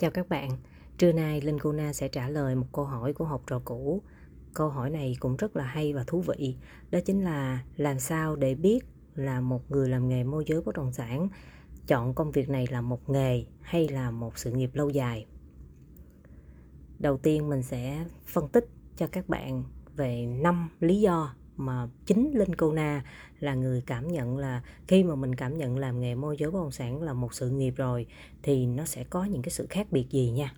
Chào các bạn, trưa nay Linh Kuna sẽ trả lời một câu hỏi của học trò cũ. Câu hỏi này cũng rất là hay và thú vị. Đó chính là làm sao để biết là một người làm nghề môi giới bất động sản chọn công việc này là một nghề hay là một sự nghiệp lâu dài. Đầu tiên mình sẽ phân tích cho các bạn về năm lý do mà chính Linh Cô Na là người cảm nhận là khi mà mình cảm nhận làm nghề môi giới bất động sản là một sự nghiệp rồi thì nó sẽ có những cái sự khác biệt gì nha.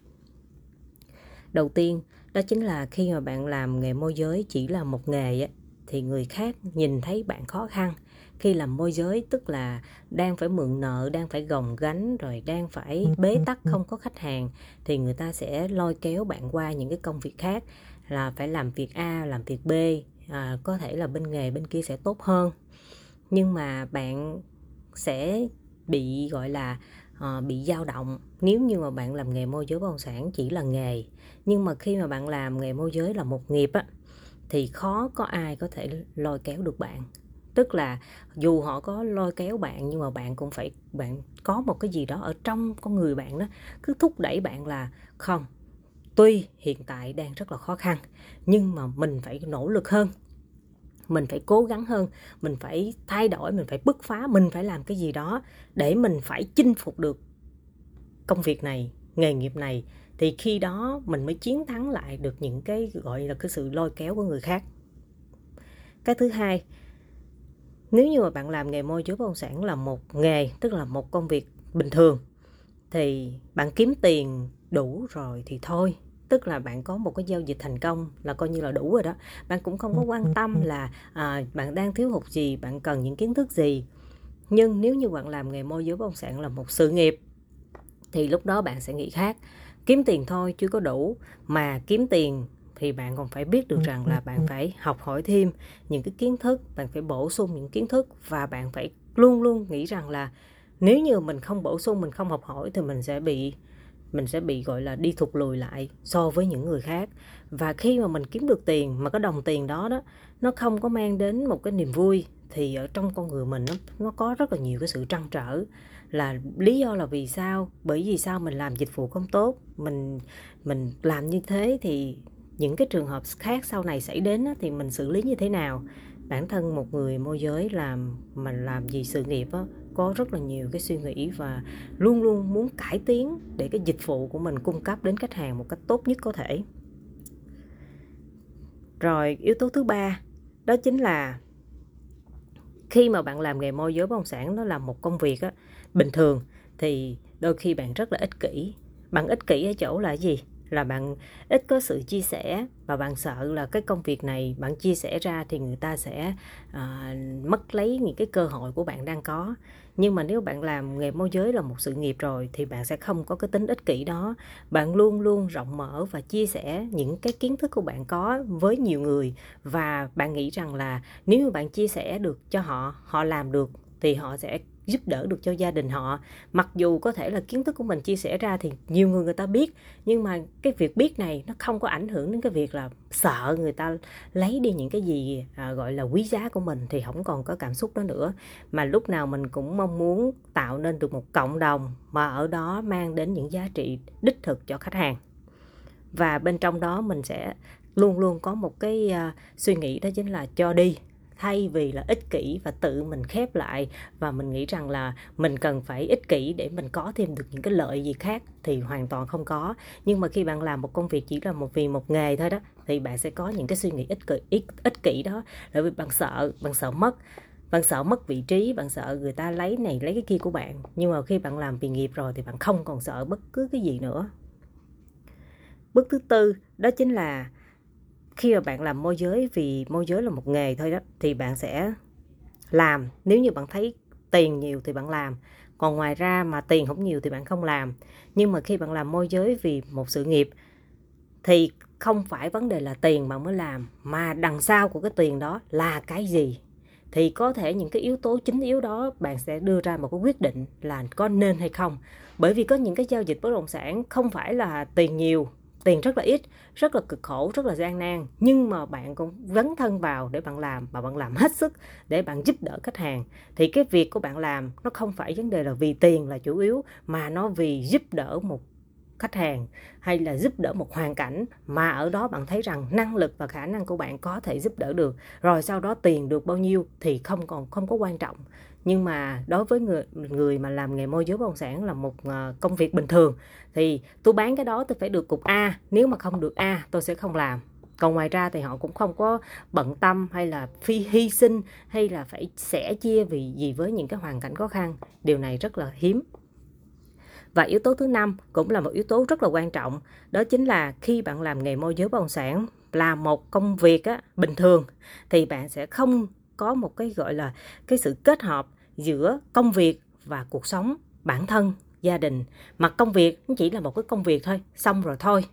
Đầu tiên đó chính là khi mà bạn làm nghề môi giới chỉ là một nghề á, thì người khác nhìn thấy bạn khó khăn khi làm môi giới tức là đang phải mượn nợ đang phải gồng gánh rồi đang phải bế tắc không có khách hàng thì người ta sẽ lôi kéo bạn qua những cái công việc khác là phải làm việc A làm việc B à, có thể là bên nghề bên kia sẽ tốt hơn. Nhưng mà bạn sẽ bị gọi là à, bị dao động. Nếu như mà bạn làm nghề môi giới bất động sản chỉ là nghề nhưng mà khi mà bạn làm nghề môi giới là một nghiệp á thì khó có ai có thể lôi kéo được bạn. Tức là dù họ có lôi kéo bạn nhưng mà bạn cũng phải bạn có một cái gì đó ở trong con người bạn đó cứ thúc đẩy bạn là không tuy hiện tại đang rất là khó khăn nhưng mà mình phải nỗ lực hơn mình phải cố gắng hơn, mình phải thay đổi, mình phải bứt phá, mình phải làm cái gì đó để mình phải chinh phục được công việc này, nghề nghiệp này. Thì khi đó mình mới chiến thắng lại được những cái, gọi là, cái sự lôi kéo của người khác. Cái thứ hai, nếu như mà bạn làm nghề môi giới bất động sản là một nghề, tức là một công việc bình thường, thì bạn kiếm tiền đủ rồi thì thôi tức là bạn có một cái giao dịch thành công là coi như là đủ rồi đó. Bạn cũng không có quan tâm là à, bạn đang thiếu hụt gì bạn cần những kiến thức gì. Nhưng nếu như bạn làm nghề môi giới bất động sản là một sự nghiệp thì lúc đó bạn sẽ nghĩ khác. Kiếm tiền thôi chưa có đủ. Mà kiếm tiền thì bạn còn phải biết được rằng là bạn phải học hỏi thêm những cái kiến thức bạn phải bổ sung những kiến thức và bạn phải luôn luôn nghĩ rằng là nếu như mình không bổ sung mình không học hỏi thì mình sẽ bị mình sẽ bị gọi là đi thụt lùi lại so với những người khác. Và khi mà mình kiếm được tiền mà cái đồng tiền đó đó nó không có mang đến một cái niềm vui thì ở trong con người mình nó, nó có rất là nhiều cái sự trăn trở. Là lý do là vì sao? Bởi vì sao mình làm dịch vụ không tốt? Mình mình làm như thế thì những cái trường hợp khác sau này xảy đến thì mình xử lý như thế nào? Bản thân một người môi giới làm mình làm gì sự nghiệp đó có rất là nhiều cái suy nghĩ và luôn luôn muốn cải tiến để cái dịch vụ của mình cung cấp đến khách hàng một cách tốt nhất có thể. Rồi yếu tố thứ ba đó chính là khi mà bạn làm nghề môi giới bất động sản nó là một công việc á, bình thường thì đôi khi bạn rất là ích kỷ. Bạn ích kỷ ở chỗ là gì? Là bạn ít có sự chia sẻ và bạn sợ là cái công việc này bạn chia sẻ ra thì người ta sẽ uh, mất lấy những cái cơ hội của bạn đang có nhưng mà nếu bạn làm nghề môi giới là một sự nghiệp rồi thì bạn sẽ không có cái tính ích kỷ đó. Bạn luôn luôn rộng mở và chia sẻ những cái kiến thức của bạn có với nhiều người. Và bạn nghĩ rằng là nếu như bạn chia sẻ được cho họ họ làm được thì họ sẽ giúp đỡ được cho gia đình họ. Mặc dù có thể là kiến thức của mình chia sẻ ra thì nhiều người người ta biết nhưng mà cái việc biết này nó không có ảnh hưởng đến cái việc là sợ người ta lấy đi những cái gì à, gọi là quý giá của mình thì không còn có cảm xúc đó nữa. Mà lúc nào mình cũng mong muốn tạo nên được một cộng đồng mà ở đó mang đến những giá trị đích thực cho khách hàng. Và bên trong đó mình sẽ luôn luôn có một cái uh, suy nghĩ đó chính là cho đi thay vì là ích kỷ và tự mình khép lại. Và mình nghĩ rằng là mình cần phải ích kỷ để mình có thêm được những cái lợi gì khác thì hoàn toàn không có. Nhưng mà khi bạn làm một công việc chỉ là một vì một nghề thôi đó thì bạn sẽ có những cái suy nghĩ ích kỷ ích, ích kỷ đó. Bởi vì bạn sợ bạn sợ mất bạn sợ mất vị trí bạn sợ người ta lấy này lấy cái kia của bạn. Nhưng mà khi bạn làm vì nghiệp rồi thì bạn không còn sợ bất cứ cái gì nữa. Bước thứ tư đó chính là khi mà bạn làm môi giới, vì môi giới là một nghề thôi đó, thì bạn sẽ làm. Nếu như bạn thấy tiền nhiều thì bạn làm. Còn ngoài ra mà tiền không nhiều thì bạn không làm. Nhưng mà khi bạn làm môi giới vì một sự nghiệp, thì không phải vấn đề là tiền bạn mới làm, mà đằng sau của cái tiền đó là cái gì. Thì có thể những cái yếu tố chính yếu đó bạn sẽ đưa ra một cái quyết định là có nên hay không. Bởi vì có những cái giao dịch bất động sản không phải là tiền nhiều tiền rất là ít, rất là cực khổ, rất là gian nan. Nhưng mà bạn cũng dấn thân vào để bạn làm và bạn làm hết sức để bạn giúp đỡ khách hàng. Thì cái việc của bạn làm nó không phải vấn đề là vì tiền là chủ yếu, mà nó vì giúp đỡ một khách hàng hay là giúp đỡ một hoàn cảnh mà ở đó bạn thấy rằng năng lực và khả năng của bạn có thể giúp đỡ được. Rồi sau đó tiền được bao nhiêu thì không còn, không có quan trọng nhưng mà đối với người người mà làm nghề môi giới bất động sản là một ờ, công việc bình thường thì tôi bán cái đó tôi phải được cục A nếu mà không được A tôi sẽ không làm. Còn ngoài ra thì họ cũng không có bận tâm hay là phi hy sinh hay là phải sẻ chia vì gì với những cái hoàn cảnh khó khăn. Điều này rất là hiếm. Và yếu tố thứ năm cũng là một yếu tố rất là quan trọng đó chính là khi bạn làm nghề môi giới bất động sản là một công việc á, bình thường thì bạn sẽ không có một cái, gọi là, cái sự kết hợp giữa công việc và cuộc sống bản thân, gia đình. Mà công việc nó chỉ là một cái công việc thôi, xong rồi thôi.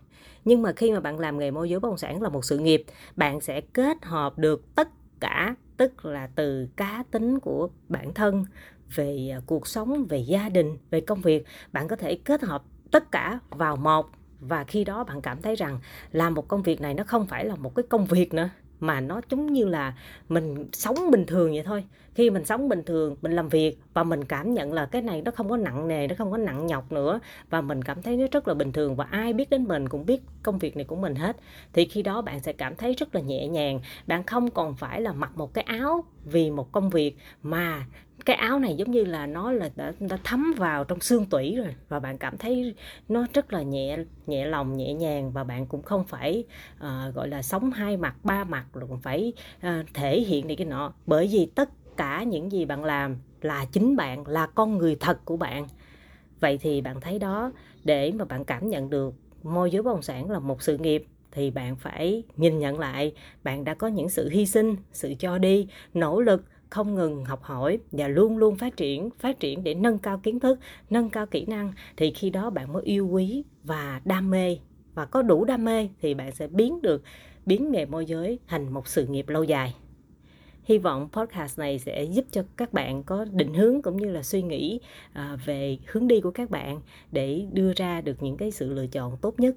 Nhưng mà khi mà bạn làm nghề môi giới bất động sản là một sự nghiệp, bạn sẽ kết hợp được tất cả, tức là từ cá tính của bản thân về à, cuộc sống, về gia đình, về công việc, bạn có thể kết hợp tất cả vào một. Và khi đó bạn cảm thấy rằng làm một công việc này nó không phải là một cái công việc nữa mà nó giống như là mình sống bình thường vậy thôi. Khi mình sống bình thường, mình làm việc và mình cảm nhận là cái này nó không có nặng nề, nó không có nặng nhọc nữa và mình cảm thấy nó rất là bình thường và ai biết đến mình cũng biết công việc này của mình hết. Thì khi đó bạn sẽ cảm thấy rất là nhẹ nhàng, bạn không còn phải là mặc một cái áo vì một công việc mà cái áo này giống như là nó là đã, đã thấm vào trong xương tủy rồi. Và bạn cảm thấy nó rất là nhẹ nhẹ lòng nhẹ nhàng và bạn cũng không phải uh, gọi là sống hai mặt ba mặt rồi phải uh, thể hiện này cái nọ. Bởi vì tất cả những gì bạn làm là chính bạn là con người thật của bạn. Vậy thì bạn thấy đó để mà bạn cảm nhận được môi giới bất động sản là một sự nghiệp thì bạn phải nhìn nhận lại. Bạn đã có những sự hy sinh, sự cho đi, nỗ lực, không ngừng học hỏi và luôn luôn phát triển phát triển để nâng cao kiến thức, nâng cao kỹ năng. Thì khi đó bạn mới yêu quý và đam mê. Và có đủ đam mê thì bạn sẽ biến được, biến nghề môi giới thành một sự nghiệp lâu dài. Hy vọng podcast này sẽ giúp cho các bạn có định hướng cũng như là suy nghĩ à, về hướng đi của các bạn để đưa ra được những cái sự lựa chọn tốt nhất